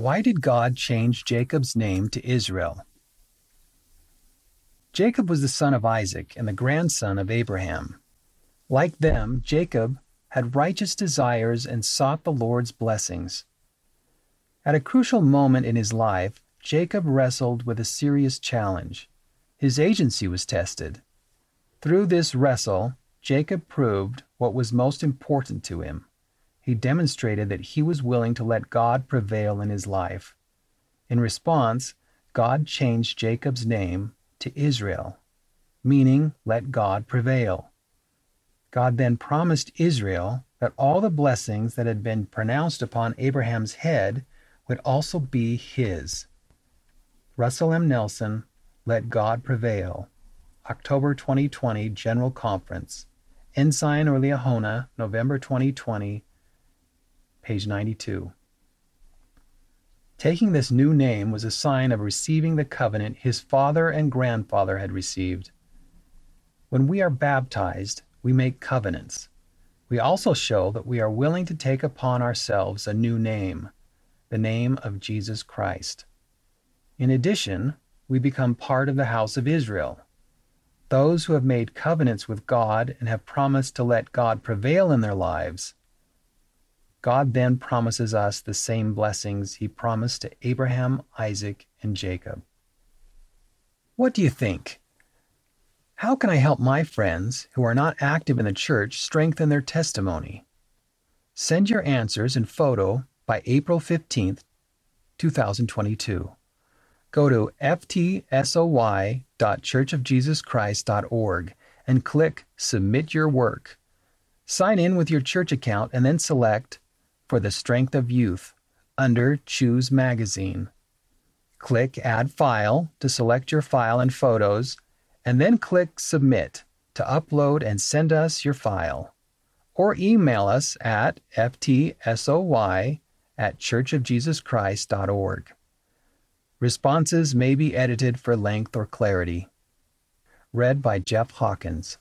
Why did God change Jacob's name to Israel? Jacob was the son of Isaac and the grandson of Abraham. Like them, Jacob had righteous desires and sought the Lord's blessings. At a crucial moment in his life, Jacob wrestled with a serious challenge. His agency was tested. Through this wrestle, Jacob proved what was most important to him. He demonstrated that he was willing to let God prevail in his life. In response, God changed Jacob's name to Israel, meaning let God prevail. God then promised Israel that all the blessings that had been pronounced upon Abraham's head would also be his. Russell M. Nelson, Let God Prevail, October 2020 General Conference, Ensign or Liahona, November 2020, page 92. Taking this new name was a sign of receiving the covenant his father and grandfather had received. When we are baptized, we make covenants. We also show that we are willing to take upon ourselves a new name, the name of Jesus Christ. In addition, we become part of the house of Israel. Those who have made covenants with God and have promised to let God prevail in their lives God then promises us the same blessings he promised to Abraham, Isaac, and Jacob. What do you think? How can I help my friends who are not active in the church strengthen their testimony? Send your answers and photo by April 15th, 2022. Go to ftsoy.churchofjesuschrist.org and click Submit Your Work. Sign in with your church account and then select for the strength of youth under Choose Magazine. Click Add File to select your file and photos, and then click Submit to upload and send us your file. Or email us at ftsoy at churchofjesuschrist.org. Responses may be edited for length or clarity. Read by Jeff Hawkins.